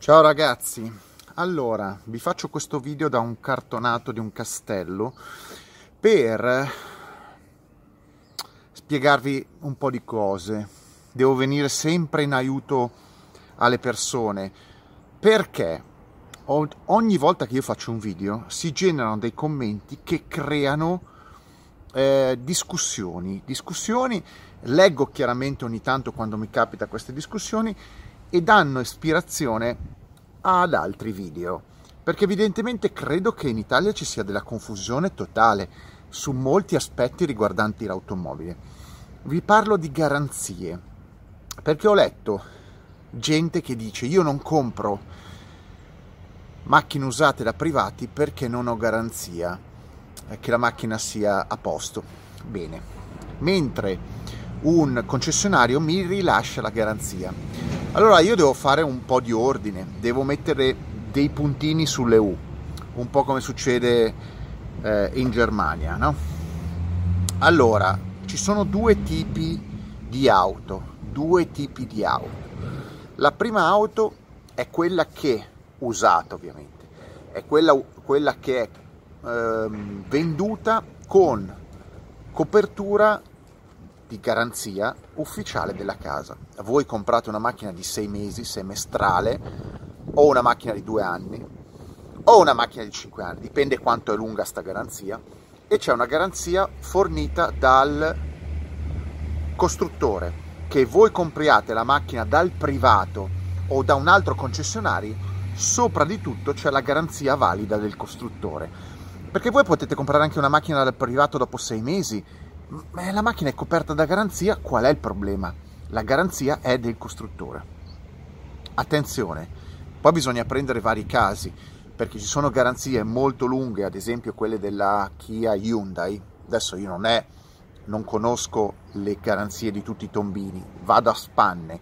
Ciao ragazzi, allora vi faccio questo video da un cartonato di un castello per spiegarvi un po' di cose. Devo venire sempre in aiuto alle persone perché ogni volta che io faccio un video si generano dei commenti che creano eh, discussioni. Discussioni, leggo chiaramente ogni tanto quando mi capita queste discussioni e danno ispirazione ad altri video. Perché evidentemente credo che in Italia ci sia della confusione totale su molti aspetti riguardanti l'automobile. Vi parlo di garanzie, perché ho letto gente che dice io non compro macchine usate da privati perché non ho garanzia che la macchina sia a posto. Bene, mentre un concessionario mi rilascia la garanzia. Allora io devo fare un po' di ordine, devo mettere dei puntini sulle U, un po' come succede eh, in Germania, no? Allora, ci sono due tipi di auto, due tipi di auto. La prima auto è quella che, usata ovviamente, è quella, quella che è ehm, venduta con copertura di garanzia ufficiale della casa. Voi comprate una macchina di sei mesi, semestrale, o una macchina di due anni, o una macchina di cinque anni, dipende quanto è lunga sta garanzia, e c'è una garanzia fornita dal costruttore, che voi compriate la macchina dal privato o da un altro concessionario, sopra di tutto c'è la garanzia valida del costruttore. Perché voi potete comprare anche una macchina dal privato dopo sei mesi, ma la macchina è coperta da garanzia, qual è il problema? La garanzia è del costruttore. Attenzione, poi bisogna prendere vari casi, perché ci sono garanzie molto lunghe, ad esempio quelle della Kia Hyundai. Adesso io non, è, non conosco le garanzie di tutti i tombini, vado a spanne,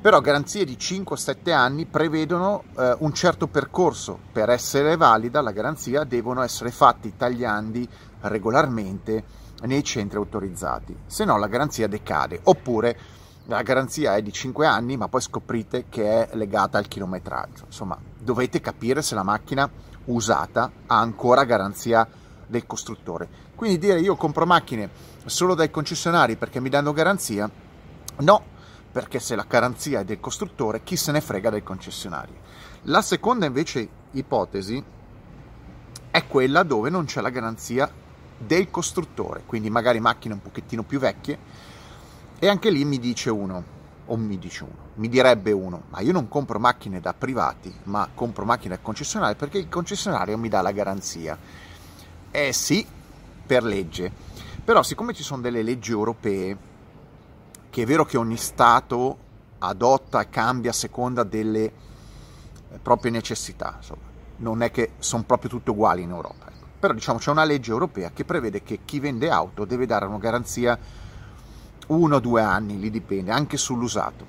però garanzie di 5-7 anni prevedono eh, un certo percorso. Per essere valida la garanzia devono essere fatti tagliandi regolarmente nei centri autorizzati, se no la garanzia decade, oppure la garanzia è di 5 anni ma poi scoprite che è legata al chilometraggio. Insomma, dovete capire se la macchina usata ha ancora garanzia del costruttore. Quindi dire io compro macchine solo dai concessionari perché mi danno garanzia, no, perché se la garanzia è del costruttore, chi se ne frega del concessionario. La seconda invece ipotesi è quella dove non c'è la garanzia del costruttore, quindi magari macchine un pochettino più vecchie, e anche lì mi dice uno, o mi dice uno, mi direbbe uno, ma io non compro macchine da privati, ma compro macchine da concessionario perché il concessionario mi dà la garanzia. Eh sì, per legge, però siccome ci sono delle leggi europee, che è vero che ogni Stato adotta e cambia a seconda delle proprie necessità, insomma, non è che sono proprio tutte uguali in Europa però diciamo c'è una legge europea che prevede che chi vende auto deve dare una garanzia uno o due anni, lì dipende, anche sull'usato.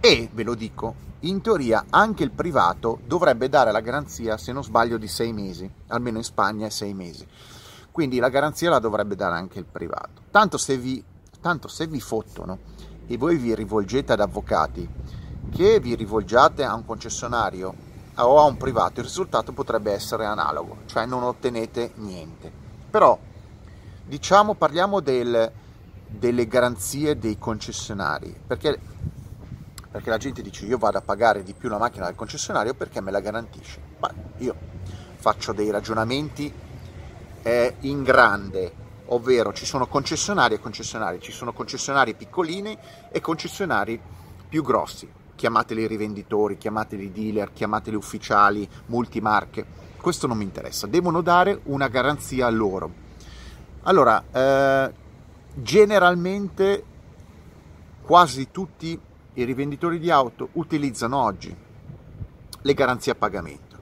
E, ve lo dico, in teoria anche il privato dovrebbe dare la garanzia, se non sbaglio, di sei mesi, almeno in Spagna è sei mesi. Quindi la garanzia la dovrebbe dare anche il privato. Tanto se vi, tanto se vi fottono e voi vi rivolgete ad avvocati, che vi rivolgiate a un concessionario o a un privato il risultato potrebbe essere analogo, cioè non ottenete niente. Però diciamo parliamo del, delle garanzie dei concessionari, perché, perché, la gente dice io vado a pagare di più la macchina del concessionario perché me la garantisce. Ma io faccio dei ragionamenti eh, in grande, ovvero ci sono concessionari e concessionari, ci sono concessionari piccolini e concessionari più grossi chiamateli rivenditori, chiamateli dealer, chiamateli ufficiali, multimarche, questo non mi interessa, devono dare una garanzia a loro. Allora, eh, generalmente quasi tutti i rivenditori di auto utilizzano oggi le garanzie a pagamento.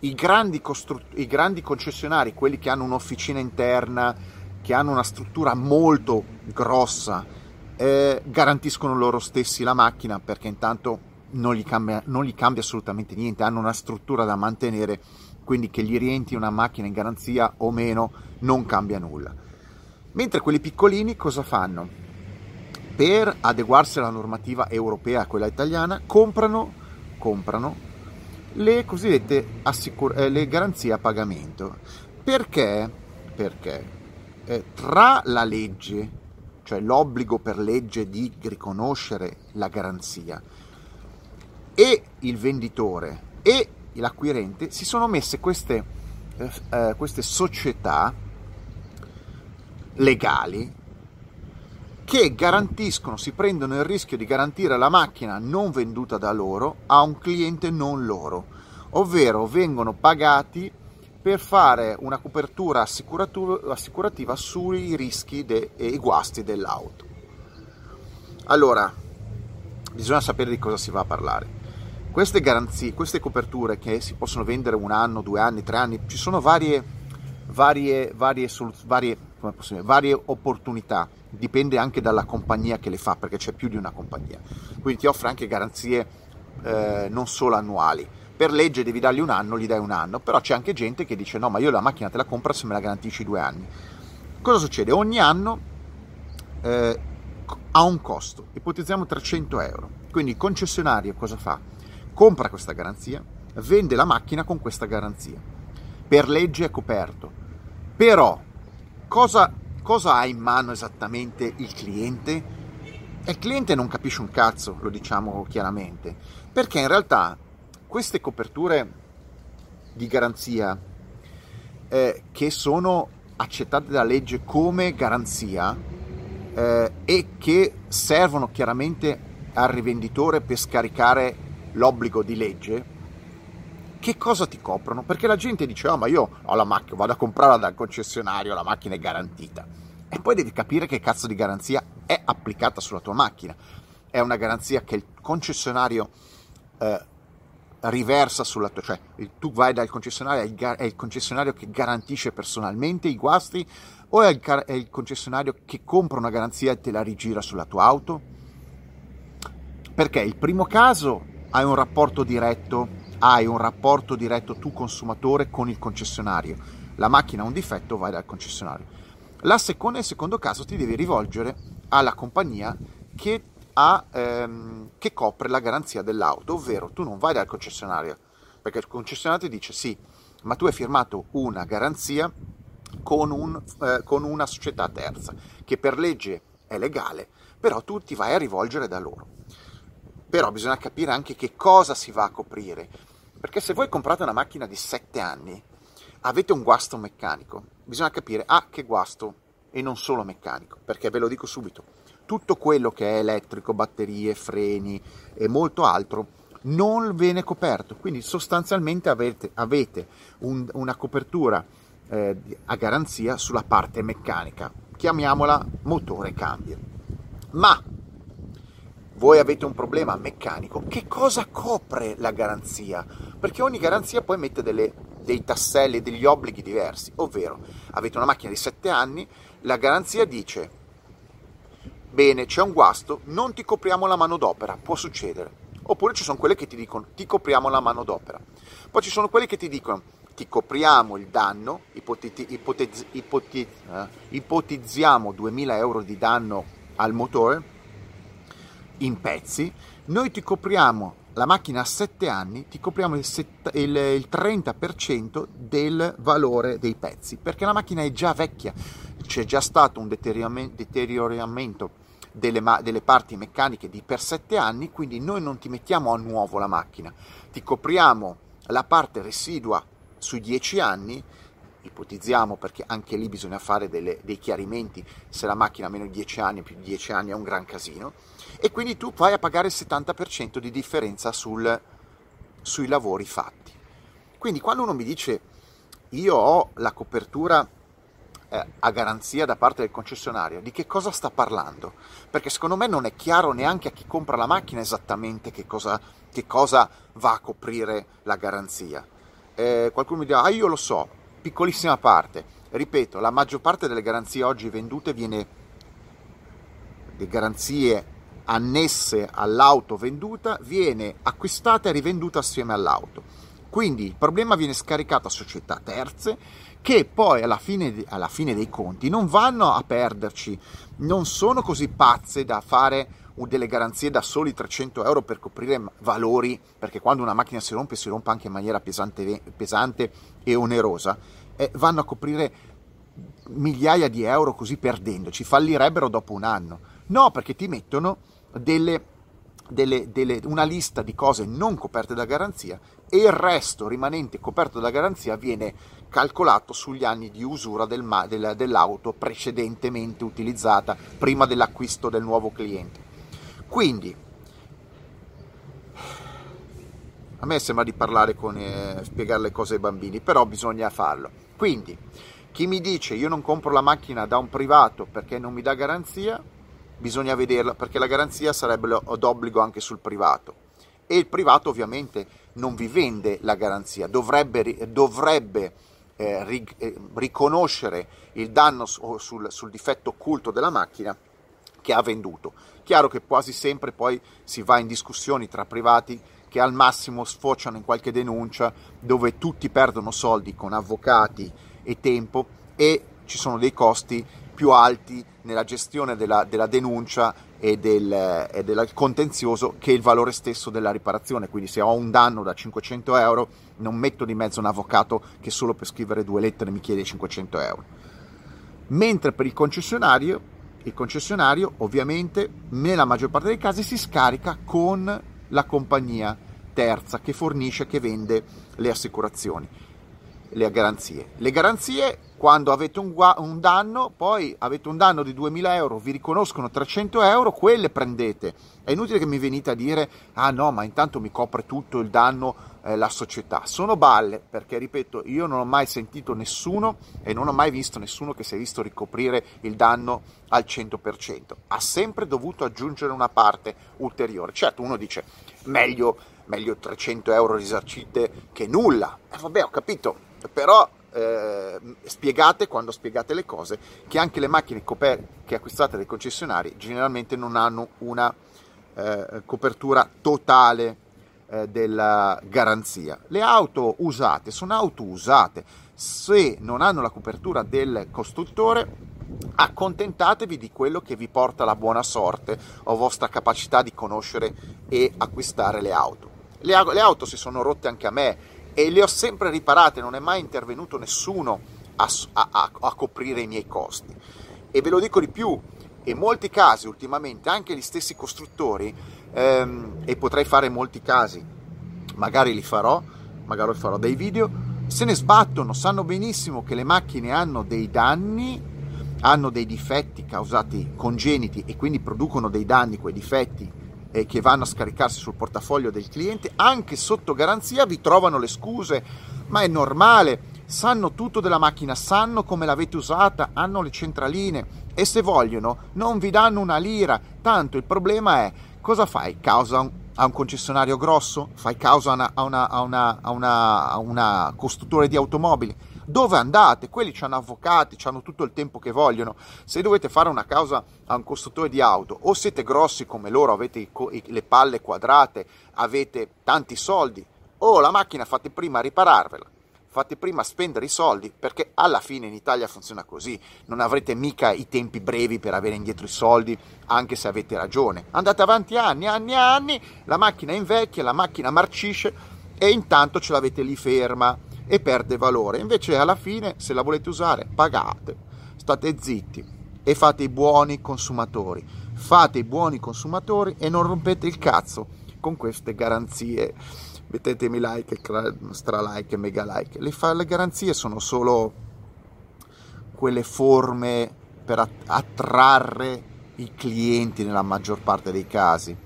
I grandi, costru- I grandi concessionari, quelli che hanno un'officina interna, che hanno una struttura molto grossa, eh, garantiscono loro stessi la macchina perché intanto non gli, cambia, non gli cambia assolutamente niente, hanno una struttura da mantenere, quindi che gli rientri una macchina in garanzia o meno non cambia nulla. Mentre quelli piccolini cosa fanno? Per adeguarsi alla normativa europea, quella italiana, comprano comprano le cosiddette assicur- eh, le garanzie a pagamento. Perché? Perché eh, tra la legge, cioè l'obbligo per legge di riconoscere la garanzia, e il venditore e l'acquirente si sono messe queste, eh, eh queste società legali che garantiscono, si prendono il rischio di garantire la macchina non venduta da loro a un cliente non loro, ovvero vengono pagati per fare una copertura assicurativa sui rischi de- e i guasti dell'auto. Allora, bisogna sapere di cosa si va a parlare. Queste garanzie, queste coperture che si possono vendere un anno, due anni, tre anni, ci sono varie, varie, varie, varie, varie opportunità dipende anche dalla compagnia che le fa, perché c'è più di una compagnia. Quindi ti offre anche garanzie eh, non solo annuali. Per legge devi dargli un anno, gli dai un anno, però c'è anche gente che dice no, ma io la macchina te la compro se me la garantisci due anni. Cosa succede? Ogni anno eh, ha un costo, ipotizziamo 300 euro. Quindi il concessionario cosa fa? Compra questa garanzia, vende la macchina con questa garanzia. Per legge è coperto. Però cosa cosa ha in mano esattamente il cliente? E il cliente non capisce un cazzo, lo diciamo chiaramente, perché in realtà queste coperture di garanzia eh, che sono accettate dalla legge come garanzia eh, e che servono chiaramente al rivenditore per scaricare l'obbligo di legge, che cosa ti coprono? Perché la gente dice, oh ma io ho la macchina, vado a comprarla dal concessionario, la macchina è garantita. E poi devi capire che cazzo di garanzia è applicata sulla tua macchina. È una garanzia che il concessionario eh, riversa sulla tua, cioè tu vai dal concessionario, è il concessionario che garantisce personalmente i guasti o è il, è il concessionario che compra una garanzia e te la rigira sulla tua auto? Perché il primo caso hai un rapporto diretto hai un rapporto diretto tu consumatore con il concessionario. La macchina ha un difetto, vai dal concessionario. La seconda, nel secondo caso ti devi rivolgere alla compagnia che, ha, ehm, che copre la garanzia dell'auto, ovvero tu non vai dal concessionario, perché il concessionario ti dice sì, ma tu hai firmato una garanzia con, un, eh, con una società terza, che per legge è legale, però tu ti vai a rivolgere da loro. Però bisogna capire anche che cosa si va a coprire perché se voi comprate una macchina di 7 anni, avete un guasto meccanico, bisogna capire A ah, che guasto e non solo meccanico, perché ve lo dico subito, tutto quello che è elettrico, batterie, freni e molto altro non viene coperto, quindi sostanzialmente avete, avete un, una copertura eh, a garanzia sulla parte meccanica, chiamiamola motore cambio. Ma voi avete un problema meccanico, che cosa copre la garanzia? Perché ogni garanzia poi mette delle, dei tasselli, degli obblighi diversi, ovvero avete una macchina di 7 anni, la garanzia dice, bene, c'è un guasto, non ti copriamo la manodopera, può succedere. Oppure ci sono quelle che ti dicono, ti copriamo la manodopera. Poi ci sono quelle che ti dicono, ti copriamo il danno, ipoteti, ipotez, ipotez, eh, ipotizziamo 2000 euro di danno al motore, in pezzi, noi ti copriamo la macchina a 7 anni, ti copriamo il, set, il, il 30% del valore dei pezzi, perché la macchina è già vecchia, c'è già stato un deterioramento delle, delle, parti meccaniche di per 7 anni, quindi noi non ti mettiamo a nuovo la macchina, ti copriamo la parte residua sui 10 anni ipotizziamo perché anche lì bisogna fare delle, dei chiarimenti se la macchina ha meno di 10 anni più di 10 anni è un gran casino e quindi tu vai a pagare il 70% di differenza sul, sui lavori fatti. Quindi quando uno mi dice io ho la copertura eh, a garanzia da parte del concessionario, di che cosa sta parlando? Perché secondo me non è chiaro neanche a chi compra la macchina esattamente che cosa, che cosa va a coprire la garanzia. Eh, qualcuno mi dirà, ah io lo so, piccolissima parte. Ripeto, la maggior parte delle garanzie oggi vendute viene le garanzie annesse all'auto venduta viene acquistata e rivenduta assieme all'auto. Quindi il problema viene scaricato a società terze che poi alla fine, alla fine dei conti non vanno a perderci, non sono così pazze da fare delle garanzie da soli 300 euro per coprire valori, perché quando una macchina si rompe si rompe anche in maniera pesante, pesante e onerosa, eh, vanno a coprire migliaia di euro così perdendoci, fallirebbero dopo un anno. No, perché ti mettono delle, delle, delle, una lista di cose non coperte da garanzia e il resto rimanente coperto da garanzia viene calcolato sugli anni di usura del, del, dell'auto precedentemente utilizzata prima dell'acquisto del nuovo cliente. Quindi, a me sembra di parlare con eh, spiegare le cose ai bambini, però bisogna farlo. Quindi, chi mi dice io non compro la macchina da un privato perché non mi dà garanzia, bisogna vederla perché la garanzia sarebbe d'obbligo anche sul privato e il privato ovviamente non vi vende la garanzia, dovrebbe, dovrebbe eh, ri, eh, riconoscere il danno su, sul, sul difetto occulto della macchina che ha venduto. Chiaro che quasi sempre poi si va in discussioni tra privati che al massimo sfociano in qualche denuncia dove tutti perdono soldi con avvocati e tempo e ci sono dei costi più alti nella gestione della, della denuncia e del, e del, contenzioso che il valore stesso della riparazione. Quindi se ho un danno da 500 euro non metto di mezzo un avvocato che solo per scrivere due lettere mi chiede 500 euro. Mentre per il concessionario, il concessionario ovviamente nella maggior parte dei casi si scarica con la compagnia terza che fornisce, che vende le assicurazioni le garanzie. Le garanzie, quando avete un, un, danno, poi avete un danno di 2000 euro, vi riconoscono 300 euro, quelle prendete. È inutile che mi venite a dire, ah no, ma intanto mi copre tutto il danno eh, la società. Sono balle, perché ripeto, io non ho mai sentito nessuno e non ho mai visto nessuno che si è visto ricoprire il danno al 100%. Ha sempre dovuto aggiungere una parte ulteriore. Certo, uno dice, meglio, meglio 300 euro risarcite che nulla. Eh, vabbè, ho capito, però eh, spiegate quando spiegate le cose che anche le macchine coper- che acquistate dai concessionari generalmente non hanno una eh, copertura totale eh, della garanzia. Le auto usate sono auto usate, se non hanno la copertura del costruttore accontentatevi di quello che vi porta la buona sorte o vostra capacità di conoscere e acquistare le auto. Le, le auto si sono rotte anche a me e le ho sempre riparate, non è mai intervenuto nessuno a, a, a coprire i miei costi. E ve lo dico di più, in molti casi ultimamente anche gli stessi costruttori, ehm, e potrei fare molti casi, magari li farò, magari farò dei video, se ne sbattono, sanno benissimo che le macchine hanno dei danni, hanno dei difetti causati congeniti e quindi producono dei danni, quei difetti eh, che vanno a scaricarsi sul portafoglio del cliente, anche sotto garanzia vi trovano le scuse, ma è normale, sanno tutto della macchina, sanno come l'avete usata, hanno le centraline e se vogliono non vi danno una lira, tanto il problema è cosa fai? Causa un, a un concessionario grosso? Fai causa a una, a una, a una, a una, costruttore di automobili? Dove andate? Quelli hanno avvocati, hanno tutto il tempo che vogliono. Se dovete fare una causa a un costruttore di auto o siete grossi come loro, avete le palle quadrate, avete tanti soldi, o la macchina fate prima a ripararvela. Fate prima spendere i soldi perché alla fine in Italia funziona così. Non avrete mica i tempi brevi per avere indietro i soldi, anche se avete ragione. Andate avanti anni, anni, anni, la macchina invecchia, la macchina marcisce e intanto ce l'avete lì ferma e perde valore. Invece alla fine, se la volete usare, pagate, state zitti e fate i buoni consumatori. Fate i buoni consumatori e non rompete il cazzo con queste garanzie. Mettetemi like, stra like e mega like. Le, fa- le garanzie sono solo quelle forme per attrarre i clienti nella maggior parte dei casi.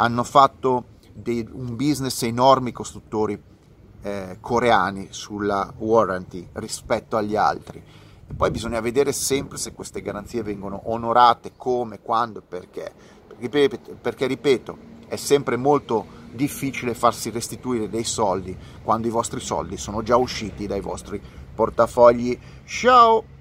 Hanno fatto dei, un business enormi costruttori eh, coreani sulla warranty rispetto agli altri. E poi bisogna vedere sempre se queste garanzie vengono onorate, come, quando e perché. Perché, perché ripeto, è sempre molto difficile farsi restituire dei soldi quando i vostri soldi sono già usciti dai vostri portafogli. Ciao!